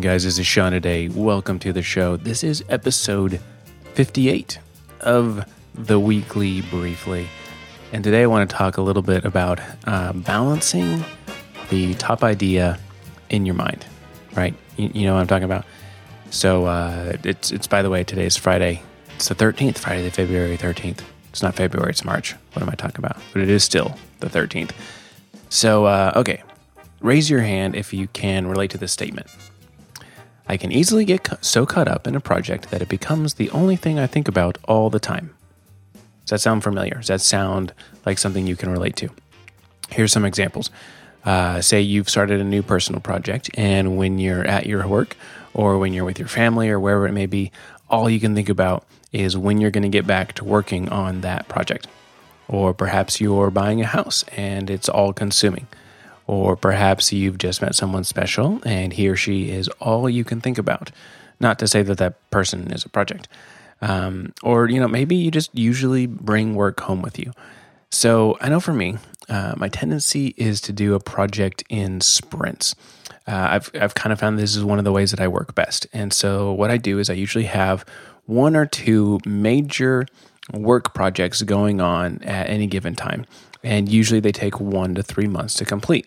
guys. This is Shawn today. Welcome to the show. This is episode 58 of the weekly briefly. And today I want to talk a little bit about uh, balancing the top idea in your mind, right? You, you know what I'm talking about. So uh, it's it's by the way, today's Friday. It's the 13th, Friday, the February 13th. It's not February, it's March. What am I talking about? But it is still the 13th. So uh, okay, raise your hand if you can relate to this statement. I can easily get so caught up in a project that it becomes the only thing I think about all the time. Does that sound familiar? Does that sound like something you can relate to? Here's some examples. Uh, say you've started a new personal project, and when you're at your work or when you're with your family or wherever it may be, all you can think about is when you're going to get back to working on that project. Or perhaps you're buying a house and it's all consuming. Or perhaps you've just met someone special and he or she is all you can think about. Not to say that that person is a project. Um, or, you know, maybe you just usually bring work home with you. So I know for me, uh, my tendency is to do a project in sprints. Uh, I've, I've kind of found this is one of the ways that I work best. And so what I do is I usually have one or two major work projects going on at any given time. And usually they take one to three months to complete.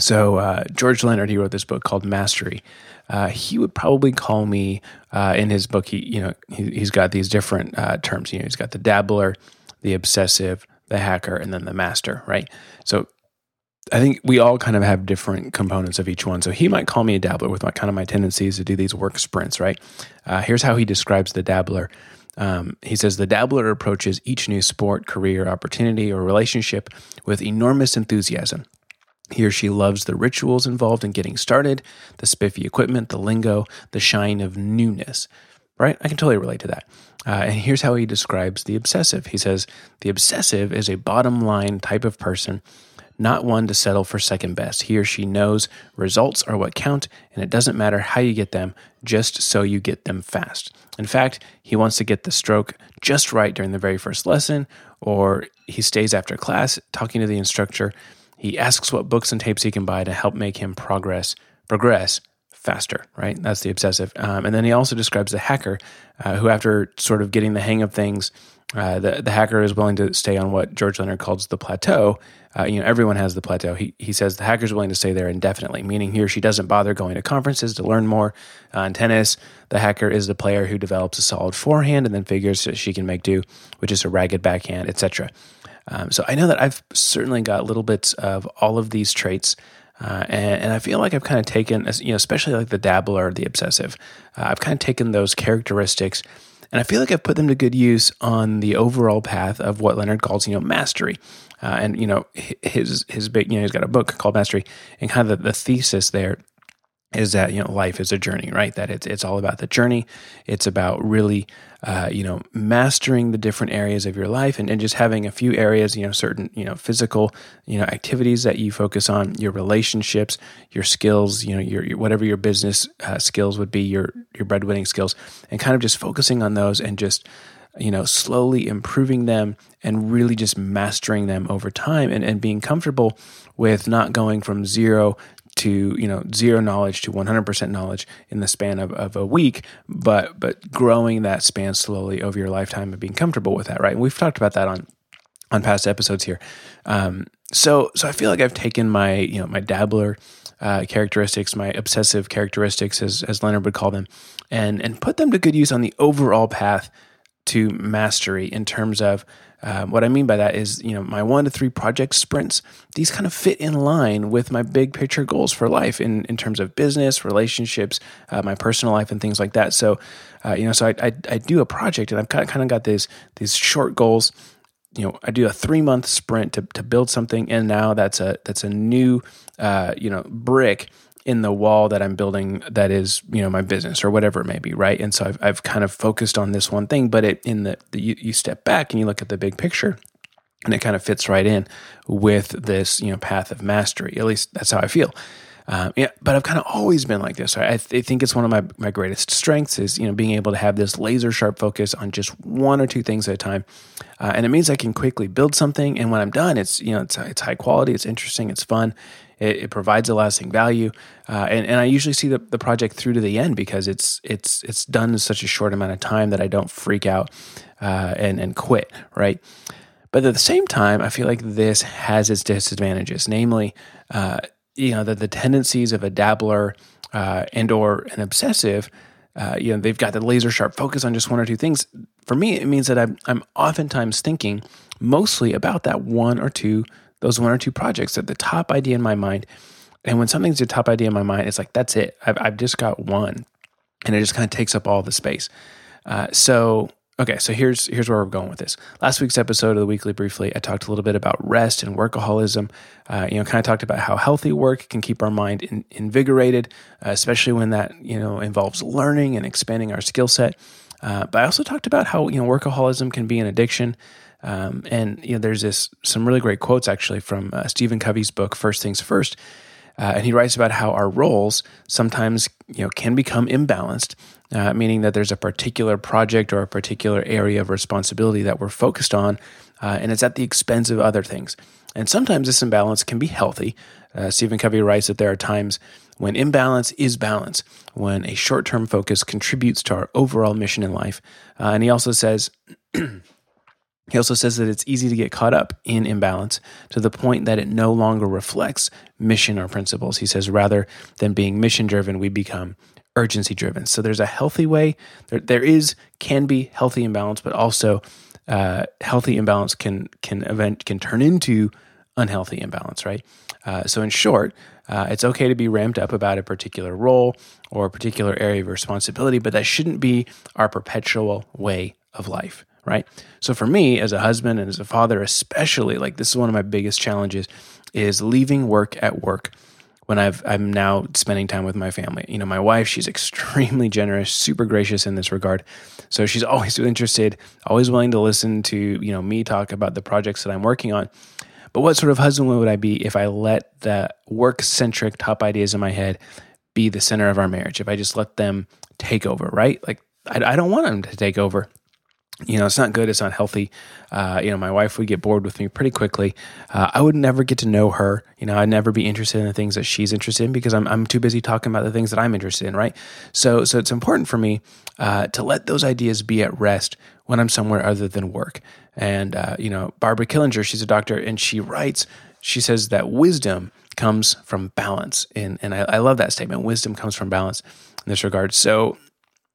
So uh, George Leonard, he wrote this book called Mastery. Uh, he would probably call me uh, in his book. He, you know, he, has got these different uh, terms. You know, he's got the dabbler, the obsessive, the hacker, and then the master. Right. So I think we all kind of have different components of each one. So he might call me a dabbler with my kind of my tendencies to do these work sprints. Right. Uh, here's how he describes the dabbler. Um, he says the dabbler approaches each new sport, career, opportunity, or relationship with enormous enthusiasm. He or she loves the rituals involved in getting started, the spiffy equipment, the lingo, the shine of newness. Right? I can totally relate to that. Uh, and here's how he describes the obsessive. He says, The obsessive is a bottom line type of person, not one to settle for second best. He or she knows results are what count, and it doesn't matter how you get them, just so you get them fast. In fact, he wants to get the stroke just right during the very first lesson, or he stays after class talking to the instructor he asks what books and tapes he can buy to help make him progress progress faster. Right, that's the obsessive. Um, and then he also describes the hacker, uh, who after sort of getting the hang of things, uh, the the hacker is willing to stay on what George Leonard calls the plateau. Uh, you know, everyone has the plateau. He he says the hacker is willing to stay there indefinitely, meaning he or she doesn't bother going to conferences to learn more. Uh, in tennis, the hacker is the player who develops a solid forehand and then figures that she can make do, which is a ragged backhand, etc. Um, so I know that I've certainly got little bits of all of these traits. Uh, and, and, I feel like I've kind of taken, you know, especially like the dabbler or the obsessive, uh, I've kind of taken those characteristics and I feel like I've put them to good use on the overall path of what Leonard calls, you know, mastery. Uh, and, you know, his, his big, you know, he's got a book called Mastery and kind of the, the thesis there is that you know life is a journey right that it's it's all about the journey it's about really uh, you know mastering the different areas of your life and, and just having a few areas you know certain you know physical you know activities that you focus on your relationships your skills you know your, your whatever your business uh, skills would be your your breadwinning skills and kind of just focusing on those and just you know slowly improving them and really just mastering them over time and, and being comfortable with not going from zero to you know zero knowledge to 100% knowledge in the span of, of a week but but growing that span slowly over your lifetime and being comfortable with that right? And we've talked about that on on past episodes here. Um, so so i feel like i've taken my you know my dabbler uh, characteristics my obsessive characteristics as, as leonard would call them and and put them to good use on the overall path to mastery in terms of um, what I mean by that is, you know, my one to three project sprints, these kind of fit in line with my big picture goals for life in, in terms of business, relationships, uh, my personal life, and things like that. So, uh, you know, so I, I, I, do a project and I've kind of, kind of got these, these short goals. You know, I do a three month sprint to, to build something, and now that's a that's a new, uh, you know, brick in the wall that I'm building that is, you know, my business or whatever it may be, right? And so I've, I've kind of focused on this one thing, but it in the, the you, you step back and you look at the big picture and it kind of fits right in with this, you know, path of mastery. At least that's how I feel. Um, yeah, but I've kind of always been like this. I, th- I, think it's one of my, my greatest strengths is you know being able to have this laser sharp focus on just one or two things at a time, uh, and it means I can quickly build something. And when I'm done, it's you know it's it's high quality, it's interesting, it's fun, it, it provides a lasting value, uh, and and I usually see the, the project through to the end because it's it's it's done in such a short amount of time that I don't freak out uh, and and quit. Right. But at the same time, I feel like this has its disadvantages, namely, uh, you know, the, the tendencies of a dabbler uh, and or an obsessive. Uh, you know, they've got the laser sharp focus on just one or two things. For me, it means that I'm, I'm oftentimes thinking mostly about that one or two, those one or two projects at the top idea in my mind. And when something's the top idea in my mind, it's like, that's it. I've, I've just got one. And it just kind of takes up all the space. Uh, so Okay, so here's here's where we're going with this. Last week's episode of the Weekly Briefly, I talked a little bit about rest and workaholism. Uh, you know, kind of talked about how healthy work can keep our mind in, invigorated, uh, especially when that you know involves learning and expanding our skill set. Uh, but I also talked about how you know workaholism can be an addiction. Um, and you know, there's this some really great quotes actually from uh, Stephen Covey's book First Things First, uh, and he writes about how our roles sometimes you know can become imbalanced uh, meaning that there's a particular project or a particular area of responsibility that we're focused on, uh, and it's at the expense of other things. And sometimes this imbalance can be healthy. Uh, Stephen Covey writes that there are times when imbalance is balance, when a short term focus contributes to our overall mission in life. Uh, and he also says, He also says that it's easy to get caught up in imbalance to the point that it no longer reflects mission or principles. He says rather than being mission driven, we become urgency driven. So there's a healthy way. There, there is can be healthy imbalance, but also uh, healthy imbalance can can event can turn into unhealthy imbalance, right? Uh, so in short, uh, it's okay to be ramped up about a particular role or a particular area of responsibility, but that shouldn't be our perpetual way of life, right? So for me, as a husband and as a father, especially, like this is one of my biggest challenges, is leaving work at work when I've I'm now spending time with my family. You know, my wife, she's extremely generous, super gracious in this regard. So she's always interested, always willing to listen to, you know, me talk about the projects that I'm working on. But what sort of husband would I be if I let the work-centric top ideas in my head be the center of our marriage? If I just let them take over, right? Like I, I don't want them to take over you know, it's not good. It's not healthy. Uh, you know, my wife would get bored with me pretty quickly. Uh, I would never get to know her. You know, I'd never be interested in the things that she's interested in because I'm, I'm too busy talking about the things that I'm interested in, right? So, so it's important for me uh, to let those ideas be at rest when I'm somewhere other than work. And, uh, you know, Barbara Killinger, she's a doctor, and she writes, she says that wisdom comes from balance. And, and I, I love that statement. Wisdom comes from balance in this regard. So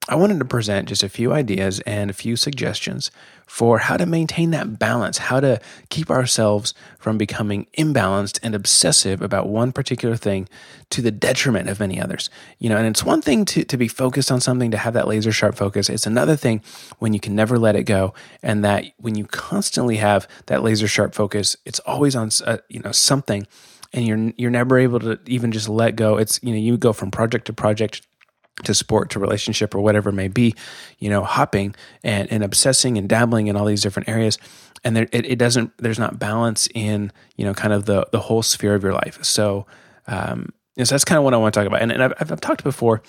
I wanted to present just a few ideas and a few suggestions for how to maintain that balance, how to keep ourselves from becoming imbalanced and obsessive about one particular thing to the detriment of many others. You know, and it's one thing to, to be focused on something, to have that laser sharp focus. It's another thing when you can never let it go. And that when you constantly have that laser sharp focus, it's always on, uh, you know, something and you're, you're never able to even just let go. It's, you know, you go from project to project to sport to relationship or whatever it may be, you know, hopping and, and obsessing and dabbling in all these different areas. And there, it, it doesn't, there's not balance in, you know, kind of the, the whole sphere of your life. So, um, so that's kind of what I want to talk about. And, and I've, I've talked before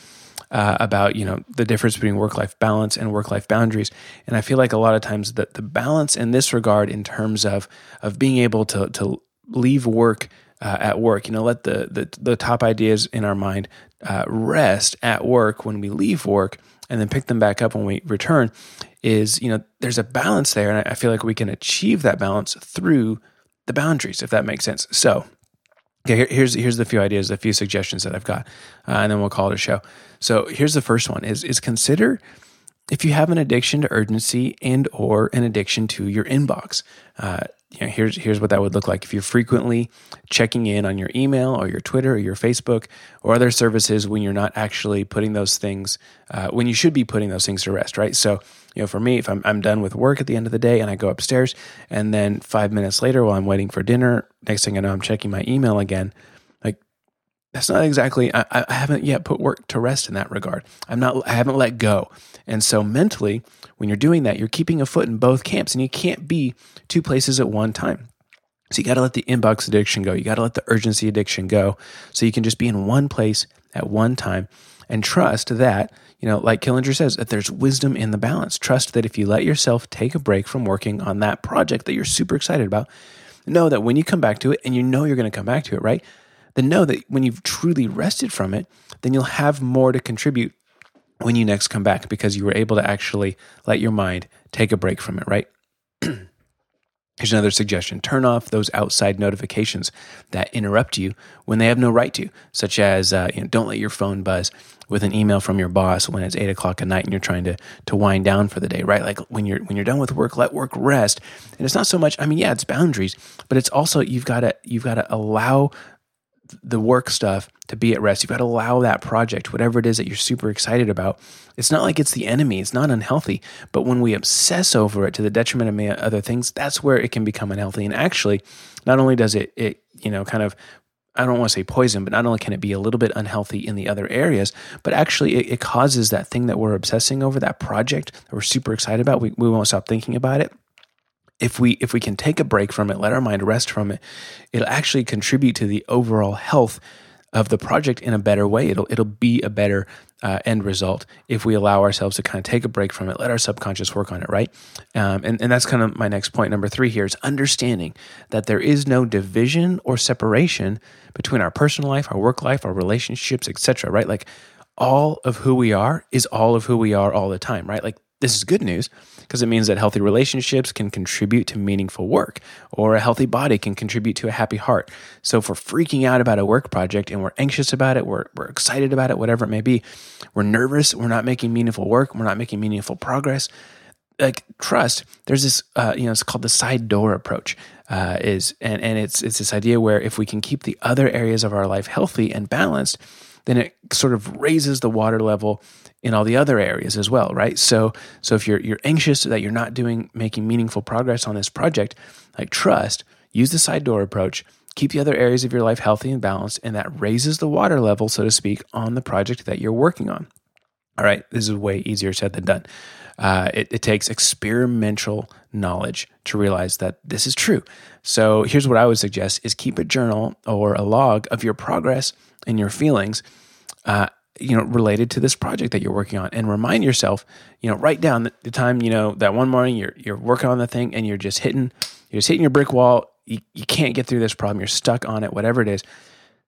uh, about, you know, the difference between work-life balance and work-life boundaries. And I feel like a lot of times that the balance in this regard, in terms of, of being able to, to leave work uh, at work. You know, let the, the, the top ideas in our mind uh, rest at work when we leave work, and then pick them back up when we return. Is you know, there's a balance there, and I, feel like we can achieve that balance through the boundaries, if that makes sense. So, okay, here, here's here's the few ideas, the few suggestions that I've got, uh, and then we'll call it a show. So, here's the first one: is is consider if you have an addiction to urgency and or an addiction to your inbox. Uh, you know, here's here's what that would look like if you're frequently checking in on your email or your Twitter or your Facebook or other services when you're not actually putting those things uh, when you should be putting those things to rest, right? So, you know, for me, if I'm I'm done with work at the end of the day and I go upstairs, and then five minutes later, while I'm waiting for dinner, next thing I know, I'm checking my email again. That's not exactly. I, I haven't yet put work to rest in that regard. I'm not. I haven't let go, and so mentally when you're doing that, you're keeping a foot in both camps and you can't be two places at one time. So you got to let the inbox addiction go. You got to let the urgency addiction go. So you can just be in one place at one time and trust that, you know, like Killinger says, that there's wisdom in the balance. Trust that if you let yourself take a break from working on that project that you're super excited about, know that when you come back to it and you know you're going to come back to it, right? Then know that when you've truly rested from it, then you'll have more to contribute when you next come back because you were able to actually let your mind take a break from it, right? Here's another suggestion turn off those outside notifications that interrupt you when they have no right to, such as uh, you know, don't let your phone buzz with an email from your boss when it's eight o'clock at night and you're trying to, to wind down for the day, right? Like when you're, when you're done with work, let work rest. And it's not so much, I mean, yeah, it's boundaries, but it's also, you've got to, you've got to allow the work stuff to be at rest. You've got to allow that project, whatever it is that you're super excited about. It's not like it's the enemy, it's not unhealthy. But when we obsess over it to the detriment of other things, that's where it can become unhealthy. And actually, not only does it, it you know, kind of I don't want to say poison, but not only can it be a little bit unhealthy in the other areas, but actually it, it, causes that thing that we're obsessing over, that project that we're super excited about. We, we won't stop thinking about it if we if we can take a break from it, let our mind rest from it, it'll actually contribute to the overall health of the project in a better way. It'll it'll be a better uh, end result if we allow ourselves to kind of take a break from it, let our subconscious work on it, right? Um, and and that's kind of my next point. Number three here is understanding that there is no division or separation between our personal life, our work life, our relationships, etc. Right? Like all of who we are is all of who we are all the time, right? Like this is good news because it means that healthy relationships can contribute to meaningful work, or a healthy body can contribute to a happy heart. So, if we're freaking out about a work project and we're anxious about it, we're, we're excited about it, whatever it may be, we're nervous, we're not making meaningful work, we're not making meaningful progress. Like trust, there's this, uh, you know, it's called the side door approach. Uh, is and and it's it's this idea where if we can keep the other areas of our life healthy and balanced, then it sort of raises the water level in all the other areas as well, right? So so if you're you're anxious that you're not doing making meaningful progress on this project, like trust, use the side door approach, keep the other areas of your life healthy and balanced, and that raises the water level, so to speak, on the project that you're working on. All right, this is way easier said than done. Uh, it, it takes experimental knowledge to realize that this is true. So here's what I would suggest: is keep a journal or a log of your progress and your feelings uh, you know related to this project that you're working on. And remind yourself you know write down the, time you know that one morning you're you're working on the thing and you're just hitting you're just hitting your brick wall. You, you can't get through this problem. You're stuck on it whatever it is.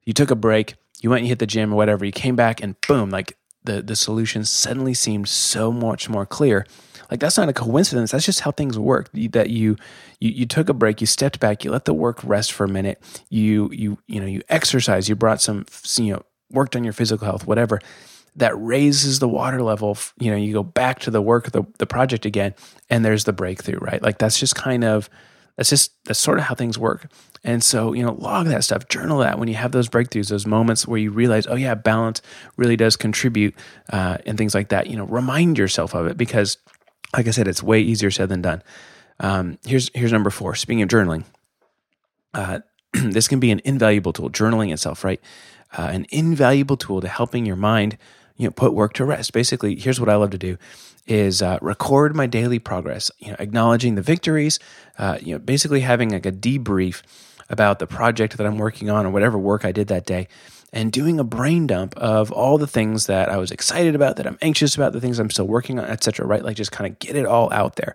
You took a break. You went and hit the gym or whatever. You came back and boom like the the solution suddenly seemed so much more clear like that's not a coincidence that's just how things work that you you, you took a break you stepped back you let the work rest for a minute you you you know you exercise you brought some you know worked on your physical health, whatever, that raises the water level. You know, you go back to the work, the, the project again, and there's the breakthrough, right? Like that's just kind of, that's just, that's sort of how things work. And so, you know, log that stuff, journal that when you have those breakthroughs, those moments where you realize, oh, yeah, balance really does contribute uh, and things like that. You know, remind yourself of it because, like I said, it's way easier said than done. Um, here's, here's number four. Speaking of journaling, uh, this can be an invaluable tool, journaling itself, right? uh, an invaluable tool to helping your mind you know put work to rest. Basically here's what i love to do is uh, record my daily progress you know acknowledging the victories uh, you know basically having like a debrief about the project that i'm working on or whatever work i did that day and doing a brain dump of all the things that i was excited about that i'm anxious about the things i'm still working on etc right? Like just kind of get it all out there.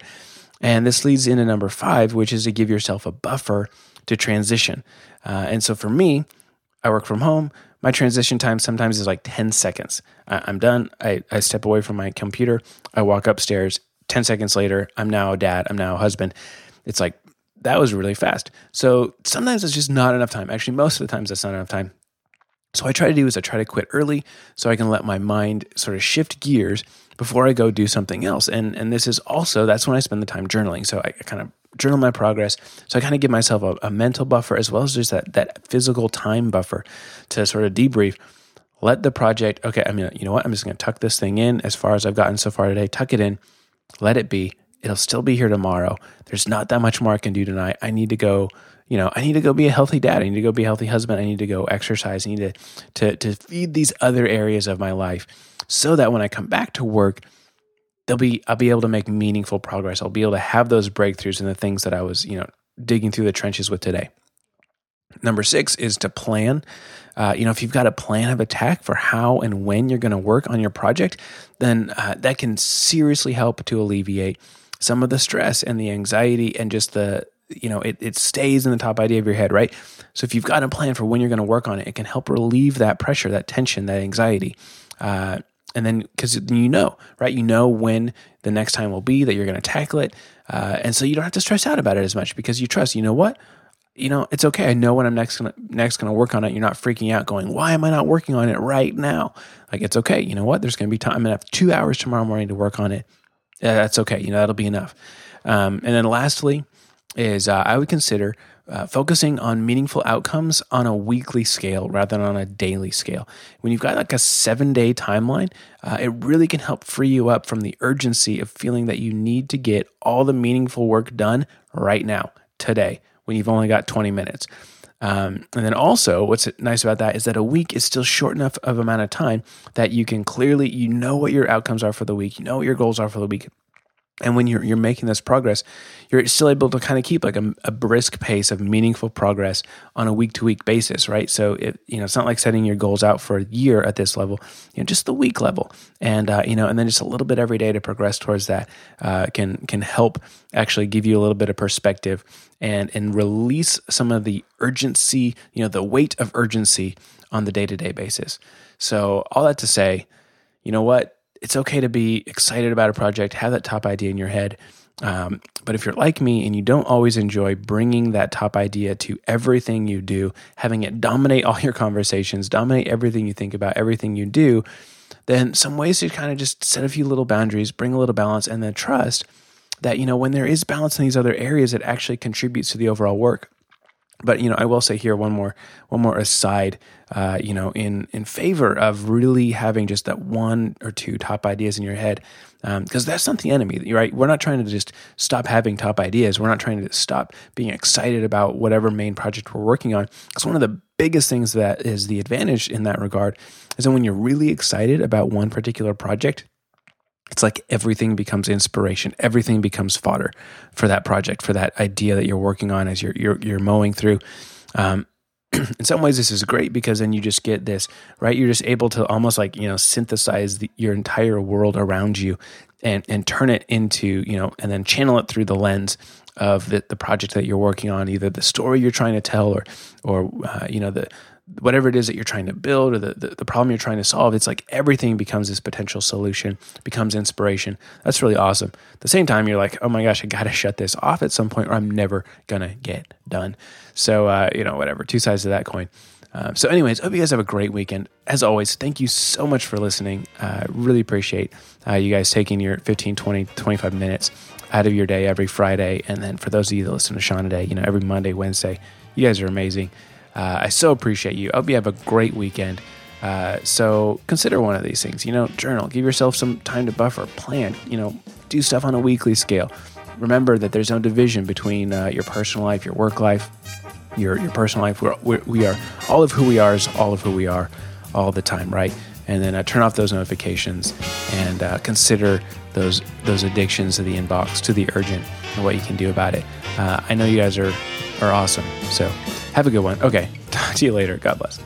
And this leads into number five which is to give yourself a buffer to transition. Uh, and so for me I work from home. My transition time sometimes is like 10 seconds. I'm done. I, I step away from my computer. I walk upstairs. 10 seconds later, I'm now a dad. I'm now a husband. It's like, that was really fast. So sometimes it's just not enough time. Actually, most of the times that's not enough time. So I try to do is I try to quit early so I can let my mind sort of shift gears before I go do something else. And and this is also that's when I spend the time journaling. So I kind of journal my progress. So I kind of give myself a, a, mental buffer as well as just that that physical time buffer to sort of debrief. Let the project, okay, I mean, you know what? I'm just going to tuck this thing in as far as I've gotten so far today. Tuck it in, let it be. It'll still be here tomorrow. There's not that much more I can do tonight. I need to go, you know, I need to go be a healthy dad. I need to go be a healthy husband. I need to go exercise. I need to to to feed these other areas of my life so that when I come back to work, they'll be I'll be able to make meaningful progress. I'll be able to have those breakthroughs in the things that I was, you know, digging through the trenches with today. Number six is to plan. Uh, you know, if you've got a plan of attack for how and when you're going to work on your project, then uh, that can seriously help to alleviate some of the stress and the anxiety and just the, you know, it, it stays in the top idea of your head, right? So if you've got a plan for when you're going to work on it, it can help relieve that pressure, that tension, that anxiety. Uh, and then because you know, right? You know when the next time will be that you're going to tackle it. Uh, and so you don't have to stress out about it as much because you trust, you know what? You know, it's okay. I know when I'm next gonna next gonna work on it. You're not freaking out, going, "Why am I not working on it right now?" Like it's okay. You know what? There's gonna be time. Have two hours tomorrow morning to work on it. That's okay. You know that'll be enough. Um, and then lastly, is uh, I would consider uh, focusing on meaningful outcomes on a weekly scale rather than on a daily scale. When you've got like a seven day timeline, uh, it really can help free you up from the urgency of feeling that you need to get all the meaningful work done right now, today, when you've only got 20 minutes. Um, and then also, what's nice about that is that a week is still short enough of amount of time that you can clearly, you know what your outcomes are for the week, you know what your goals are for the week, and when you're you're making this progress, you're still able to kind of keep like a, a brisk pace of meaningful progress on a week to week basis, right? So it, you know it's not like setting your goals out for a year at this level, you know, just the week level, and uh, you know, and then just a little bit every day to progress towards that uh, can can help actually give you a little bit of perspective and and release some of the urgency, you know, the weight of urgency on the day to day basis. So all that to say, you know what it's okay to be excited about a project, have that top idea in your head. Um, but if you're like me and you don't always enjoy bringing that top idea to everything you do, having it dominate all your conversations, dominate everything you think about, everything you do, then some ways to kind of just set a few little boundaries, bring a little balance, and then trust that, you know, when there is balance in these other areas, it actually contributes to the overall work but you know, I will say here one more one more aside. Uh, you know, in in favor of really having just that one or two top ideas in your head, because um, that's not the enemy, right? We're not trying to just stop having top ideas. We're not trying to stop being excited about whatever main project we're working on. Because one of the biggest things that is the advantage in that regard is that when you're really excited about one particular project, it's like everything becomes inspiration. Everything becomes fodder for that project for that idea that you're working on as you're you're, you're mowing through. Um, in some ways this is great because then you just get this right? You're just able to almost like you know synthesize the, your entire world around you and and turn it into you know and then channel it through the lens of the, the project that you're working on either the story you're trying to tell or or uh, you know the whatever it is that you're trying to build or the, the, the, problem you're trying to solve, it's like everything becomes this potential solution, becomes inspiration. That's really awesome. At the same time, you're like, oh my gosh, I got to shut this off at some point or I'm never going to get done. So, uh, you know, whatever, two sides of that coin. Uh, so, anyways, hope you guys have a great weekend. As always, thank you so much for listening. Uh, really appreciate uh, you guys taking your 15, 20, 25 minutes out of your day every Friday. And then for those of you that listen to Shawn today, you know, every Monday, Wednesday, you guys are amazing. Uh, I so appreciate you. I hope you have a great weekend. Uh, so consider one of these things. You know, journal. Give yourself some time to buffer. Plan. You know, do stuff on a weekly scale. Remember that there's no division between uh, your personal life, your work life, your your personal life. We're, we're we are all of who we are is all of who we are, all the time, right? And then uh, turn off those notifications and uh, consider those those addictions to the inbox, to the urgent, and what you can do about it. Uh, I know you guys are are awesome. So have a good one. Okay. Talk to you later. God bless.